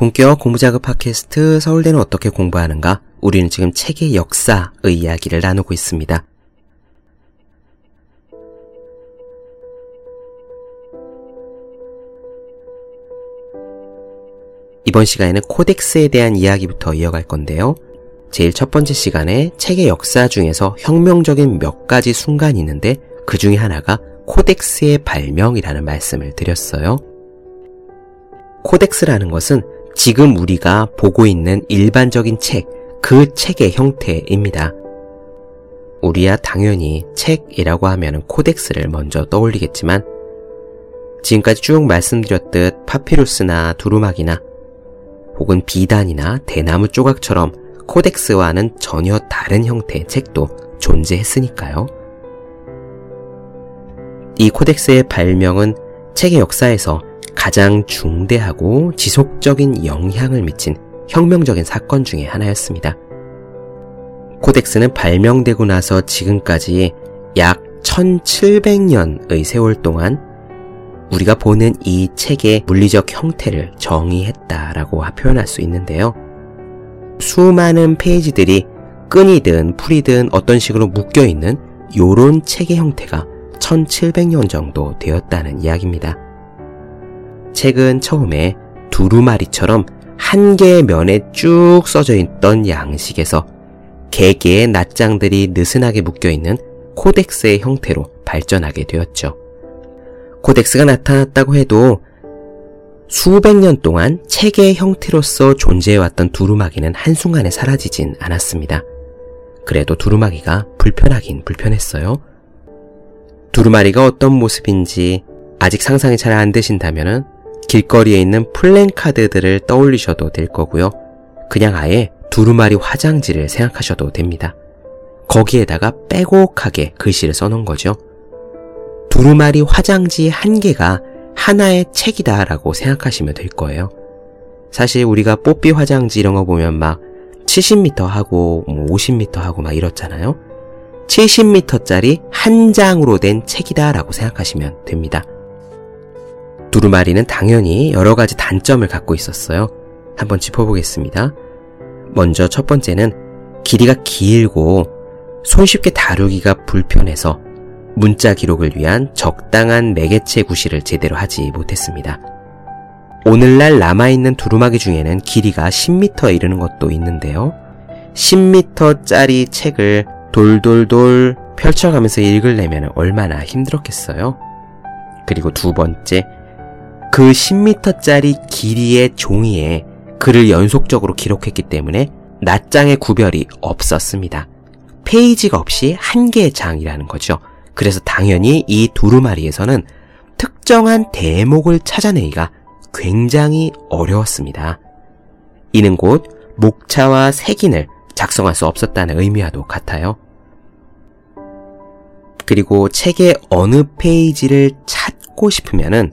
네, 본격 공부자극 팟캐스트 서울대는 어떻게 공부하는가? 우리는 지금 책의 역사의 이야기를 나누고 있습니다. 이번 시간에는 코덱스에 대한 이야기부터 이어갈 건데요. 제일 첫 번째 시간에 책의 역사 중에서 혁명적인 몇 가지 순간이 있는데 그 중에 하나가 코덱스의 발명이라는 말씀을 드렸어요. 코덱스라는 것은 지금 우리가 보고 있는 일반적인 책, 그 책의 형태입니다. 우리야 당연히 책이라고 하면 코덱스를 먼저 떠올리겠지만 지금까지 쭉 말씀드렸듯 파피루스나 두루마기나 혹은 비단이나 대나무 조각처럼 코덱스와는 전혀 다른 형태의 책도 존재했으니까요. 이 코덱스의 발명은 책의 역사에서 가장 중대하고 지속적인 영향을 미친 혁명적인 사건 중의 하나였습니다. 코덱스는 발명되고 나서 지금까지 약 1700년의 세월 동안 우리가 보는 이 책의 물리적 형태를 정의했다라고 표현할 수 있는데요. 수많은 페이지들이 끈이든 풀이든 어떤 식으로 묶여있는 요런 책의 형태가 1700년 정도 되었다는 이야기입니다. 책은 처음에 두루마리처럼 한 개의 면에 쭉 써져 있던 양식에서 개개의 낱장들이 느슨하게 묶여있는 코덱스의 형태로 발전하게 되었죠. 코덱스가 나타났다고 해도 수백 년 동안 책의 형태로서 존재해왔던 두루마기는 한순간에 사라지진 않았습니다. 그래도 두루마기가 불편하긴 불편했어요. 두루마리가 어떤 모습인지 아직 상상이 잘 안 되신다면 길거리에 있는 플랜카드들을 떠올리셔도 될 거고요. 그냥 아예 두루마리 화장지를 생각하셔도 됩니다. 거기에다가 빼곡하게 글씨를 써놓은 거죠. 두루마리 화장지 한 개가 하나의 책이다라고 생각하시면 될 거예요. 사실 우리가 뽀삐 화장지 이런 거 보면 막 70m 하고 50m 뭐 하고 막 이렇잖아요. 70m짜리 한 장으로 된 책이다라고 생각하시면 됩니다. 두루마리는 당연히 여러 가지 단점을 갖고 있었어요. 한번 짚어보겠습니다. 먼저 첫 번째는 길이가 길고 손쉽게 다루기가 불편해서 문자 기록을 위한 적당한 매개체 구실을 제대로 하지 못했습니다. 오늘날 남아있는 두루마기 중에는 길이가 10m에 이르는 것도 있는데요. 10m짜리 책을 돌돌돌 펼쳐가면서 읽으려면 얼마나 힘들었겠어요? 그리고 두 번째, 그 10m짜리 길이의 종이에 글을 연속적으로 기록했기 때문에 낱장의 구별이 없었습니다. 페이지가 없이 한 개의 장이라는 거죠. 그래서 당연히 이 두루마리에서는 특정한 대목을 찾아내기가 굉장히 어려웠습니다. 이는 곧 목차와 색인을 작성할 수 없었다는 의미와도 같아요. 그리고 책의 어느 페이지를 찾고 싶으면은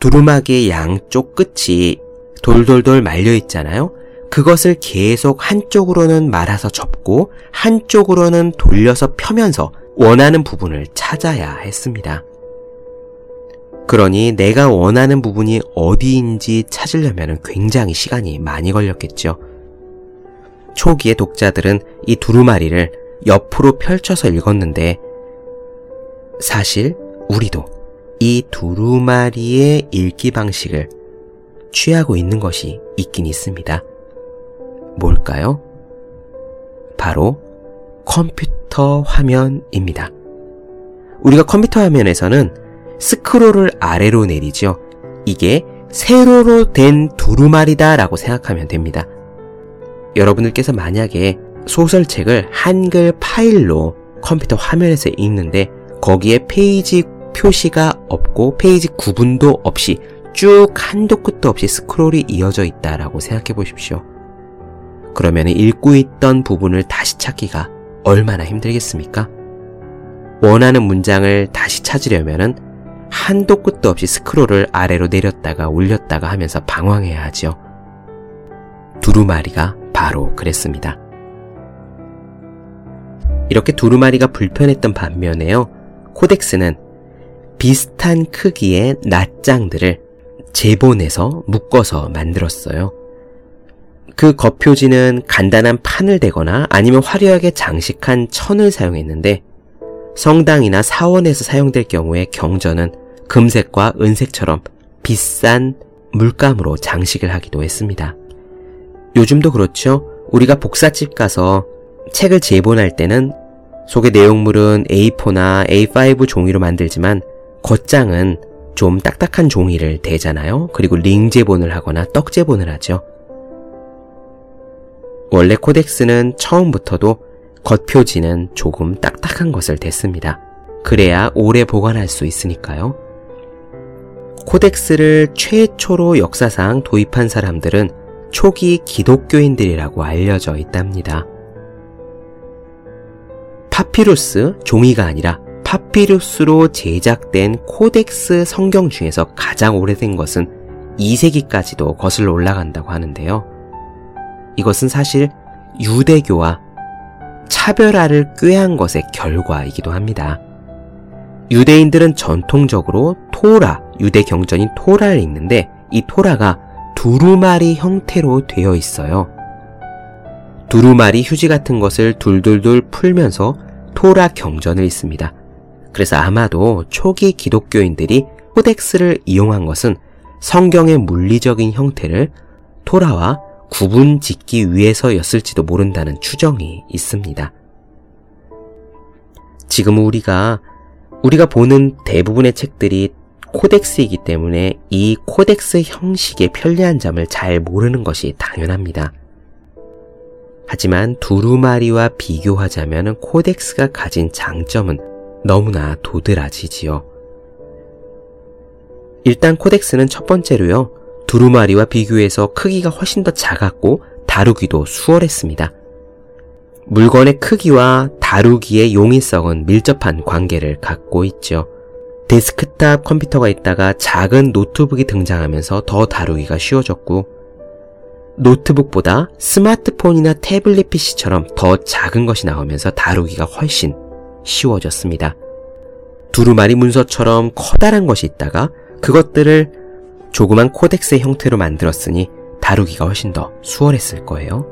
두루마기의 양쪽 끝이 돌돌돌 말려 있잖아요. 그것을 계속 한쪽으로는 말아서 접고 한쪽으로는 돌려서 펴면서 원하는 부분을 찾아야 했습니다. 그러니 내가 원하는 부분이 어디인지 찾으려면 굉장히 시간이 많이 걸렸겠죠. 초기의 독자들은 이 두루마리를 옆으로 펼쳐서 읽었는데 사실 우리도 이 두루마리의 읽기 방식을 취하고 있는 것이 있긴 있습니다. 뭘까요? 바로 컴퓨터 화면입니다. 우리가 컴퓨터 화면에서는 스크롤을 아래로 내리죠. 이게 세로로 된 두루마리다 라고 생각하면 됩니다. 여러분들께서 만약에 소설책을 한글 파일로 컴퓨터 화면에서 읽는데 거기에 페이지 표시가 없고 페이지 구분도 없이 쭉 한도 끝도 없이 스크롤이 이어져 있다라고 생각해 보십시오. 그러면 읽고 있던 부분을 다시 찾기가 얼마나 힘들겠습니까? 원하는 문장을 다시 찾으려면 한도 끝도 없이 스크롤을 아래로 내렸다가 올렸다가 하면서 방황해야 하죠. 두루마리가 바로 그랬습니다. 이렇게 두루마리가 불편했던 반면에요. 코덱스는 비슷한 크기의 낱장들을 제본에서 묶어서 만들었어요. 그 겉표지는 간단한 판을 대거나 아니면 화려하게 장식한 천을 사용했는데 성당이나 사원에서 사용될 경우에 경전은 금색과 은색처럼 비싼 물감으로 장식을 하기도 했습니다. 요즘도 그렇죠. 우리가 복사집 가서 책을 재본할 때는 속의 내용물은 A4나 A5 종이로 만들지만 겉장은 좀 딱딱한 종이를 대잖아요. 그리고 링 재본을 하거나 떡 재본을 하죠. 원래 코덱스는 처음부터도 겉표지는 조금 딱딱한 것을 댔습니다. 그래야 오래 보관할 수 있으니까요. 코덱스를 최초로 역사상 도입한 사람들은 초기 기독교인들이라고 알려져 있답니다. 파피루스, 종이가 아니라 파피루스로 제작된 코덱스 성경 중에서 가장 오래된 것은 2세기까지도 거슬러 올라간다고 하는데요. 이것은 사실 유대교와 차별화를 꾀한 것의 결과이기도 합니다. 유대인들은 전통적으로 토라, 유대 경전인 토라를 읽는데 이 토라가 두루마리 형태로 되어 있어요. 두루마리 휴지 같은 것을 둘둘둘 풀면서 토라 경전을 읽습니다. 그래서 아마도 초기 기독교인들이 코덱스를 이용한 것은 성경의 물리적인 형태를 토라와 구분 짓기 위해서였을지도 모른다는 추정이 있습니다. 지금 우리가 우리가 보는 대부분의 책들이 코덱스이기 때문에 이 코덱스 형식의 편리한 점을 잘 모르는 것이 당연합니다. 하지만 두루마리와 비교하자면 코덱스가 가진 장점은 너무나 도드라지지요. 일단 코덱스는 첫 번째로요. 두루마리와 비교해서 크기가 훨씬 더 작았고 다루기도 수월했습니다. 물건의 크기와 다루기의 용이성은 밀접한 관계를 갖고 있죠. 데스크탑 컴퓨터가 있다가 작은 노트북이 등장하면서 더 다루기가 쉬워졌고, 노트북보다 스마트폰이나 태블릿 PC처럼 더 작은 것이 나오면서 다루기가 훨씬 쉬워졌습니다. 두루마리 문서처럼 커다란 것이 있다가 그것들을 조그만 코덱스의 형태로 만들었으니 다루기가 훨씬 더 수월했을 거예요.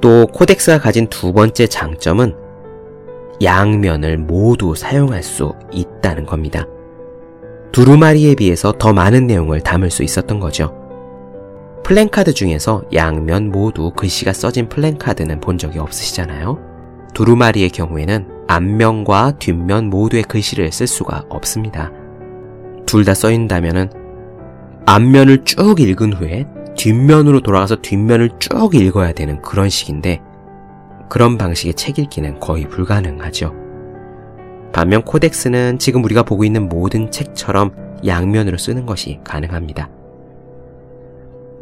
또 코덱스가 가진 두 번째 장점은 양면을 모두 사용할 수 있다는 겁니다. 두루마리에 비해서 더 많은 내용을 담을 수 있었던 거죠. 플랜카드 중에서 양면 모두 글씨가 써진 플랜카드는 본 적이 없으시잖아요. 두루마리의 경우에는 앞면과 뒷면 모두의 글씨를 쓸 수가 없습니다. 둘 다 써있다면은 앞면을 쭉 읽은 후에 뒷면으로 돌아가서 뒷면을 쭉 읽어야 되는 그런 식인데 그런 방식의 책 읽기는 거의 불가능하죠. 반면 코덱스는 지금 우리가 보고 있는 모든 책처럼 양면으로 쓰는 것이 가능합니다.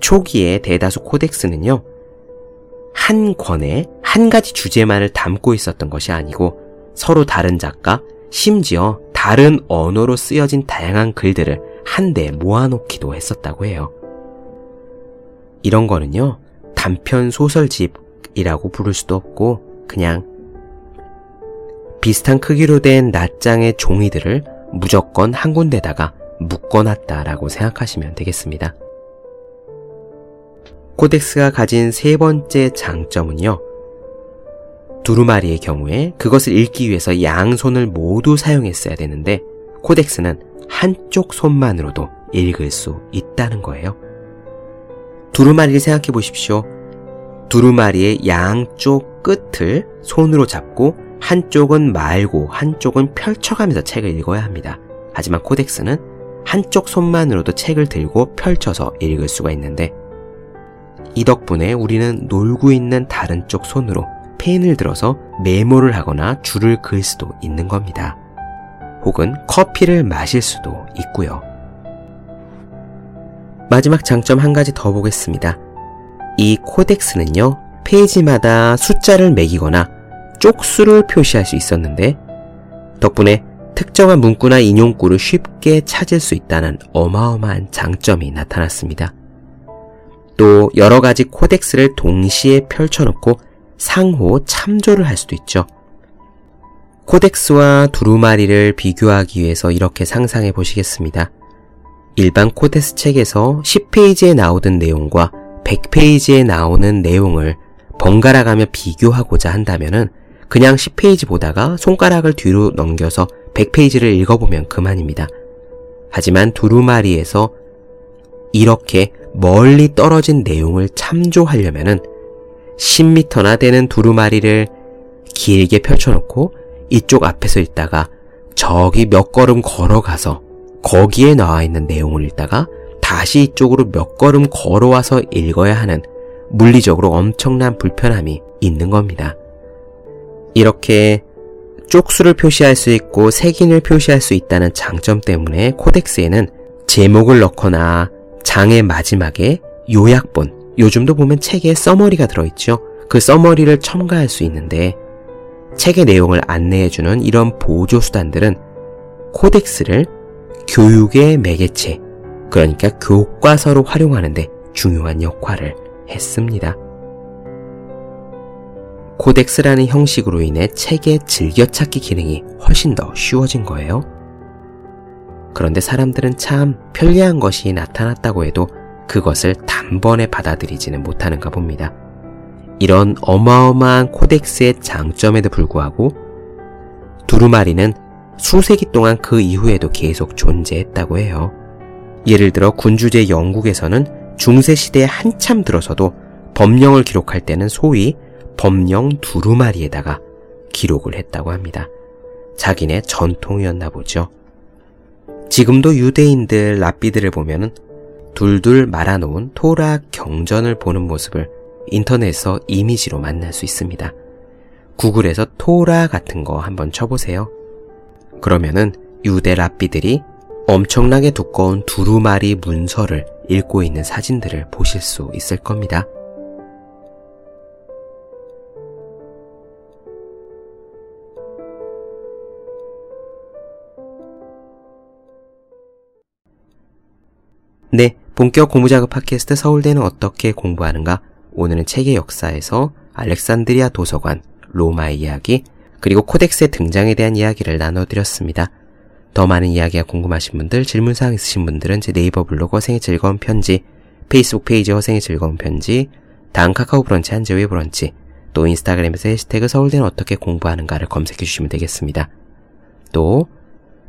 초기에 대다수 코덱스는요, 한 권에 한 가지 주제만을 담고 있었던 것이 아니고 서로 다른 작가, 심지어 다른 언어로 쓰여진 다양한 글들을 한데 모아놓기도 했었다고 해요. 이런 거는요, 단편 소설집이라고 부를 수도 없고, 그냥 비슷한 크기로 된 낱장의 종이들을 무조건 한 군데다가 묶어놨다라고 생각하시면 되겠습니다. 코덱스가 가진 세 번째 장점은요, 두루마리의 경우에 그것을 읽기 위해서 양손을 모두 사용했어야 되는데, 코덱스는 한쪽 손만으로도 읽을 수 있다는 거예요. 두루마리를 생각해 보십시오. 두루마리의 양쪽 끝을 손으로 잡고 한쪽은 말고 한쪽은 펼쳐가면서 책을 읽어야 합니다. 하지만 코덱스는 한쪽 손만으로도 책을 들고 펼쳐서 읽을 수가 있는데 이 덕분에 우리는 놀고 있는 다른 쪽 손으로 펜을 들어서 메모를 하거나 줄을 그을 수도 있는 겁니다. 혹은 커피를 마실 수도 있고요. 마지막 장점 한 가지 더 보겠습니다. 이 코덱스는요, 페이지마다 숫자를 매기거나 쪽수를 표시할 수 있었는데, 덕분에 특정한 문구나 인용구를 쉽게 찾을 수 있다는 어마어마한 장점이 나타났습니다. 또 여러 가지 코덱스를 동시에 펼쳐놓고 상호 참조를 할 수도 있죠. 코덱스와 두루마리를 비교하기 위해서 이렇게 상상해 보시겠습니다. 일반 코덱스 책에서 10페이지에 나오던 내용과 100페이지에 나오는 내용을 번갈아 가며 비교하고자 한다면은 그냥 10페이지 보다가 손가락을 뒤로 넘겨서 100페이지를 읽어보면 그만입니다. 하지만 두루마리에서 이렇게 멀리 떨어진 내용을 참조하려면은 10m나 되는 두루마리를 길게 펼쳐놓고 이쪽 앞에서 읽다가 저기 몇 걸음 걸어가서 거기에 나와 있는 내용을 읽다가 다시 이쪽으로 몇 걸음 걸어와서 읽어야 하는 물리적으로 엄청난 불편함이 있는 겁니다. 이렇게 쪽수를 표시할 수 있고 색인을 표시할 수 있다는 장점 때문에 코덱스에는 제목을 넣거나 장의 마지막에 요약본, 요즘도 보면 책에 써머리가 들어있죠. 그 써머리를 첨가할 수 있는데 책의 내용을 안내해주는 이런 보조수단들은 코덱스를 교육의 매개체, 그러니까 교과서로 활용하는데 중요한 역할을 했습니다. 코덱스라는 형식으로 인해 책의 즐겨찾기 기능이 훨씬 더 쉬워진 거예요. 그런데 사람들은 참 편리한 것이 나타났다고 해도 그것을 단번에 받아들이지는 못하는가 봅니다. 이런 어마어마한 코덱스의 장점에도 불구하고 두루마리는 수세기 동안 그 이후에도 계속 존재했다고 해요. 예를 들어 군주제 영국에서는 중세시대에 한참 들어서도 법령을 기록할 때는 소위 법령 두루마리에다가 기록을 했다고 합니다. 자기네 전통이었나 보죠. 지금도 유대인들 랍비들을 보면은 둘둘 말아놓은 토라 경전을 보는 모습을 인터넷에서 이미지로 만날 수 있습니다. 구글에서 토라 같은 거 한번 쳐보세요. 그러면은 유대 랍비들이 엄청나게 두꺼운 두루마리 문서를 읽고 있는 사진들을 보실 수 있을 겁니다. 네, 본격 공부작업 팟캐스트 서울대는 어떻게 공부하는가? 오늘은 책의 역사에서 알렉산드리아 도서관, 로마의 이야기, 그리고 코덱스의 등장에 대한 이야기를 나눠드렸습니다. 더 많은 이야기가 궁금하신 분들, 질문사항 있으신 분들은 제 네이버 블로그 허생의 즐거운 편지, 페이스북 페이지 허생의 즐거운 편지, 다음 카카오 브런치 한재우의 브런치, 또 인스타그램에서 해시태그 서울대는 어떻게 공부하는가를 검색해 주시면 되겠습니다. 또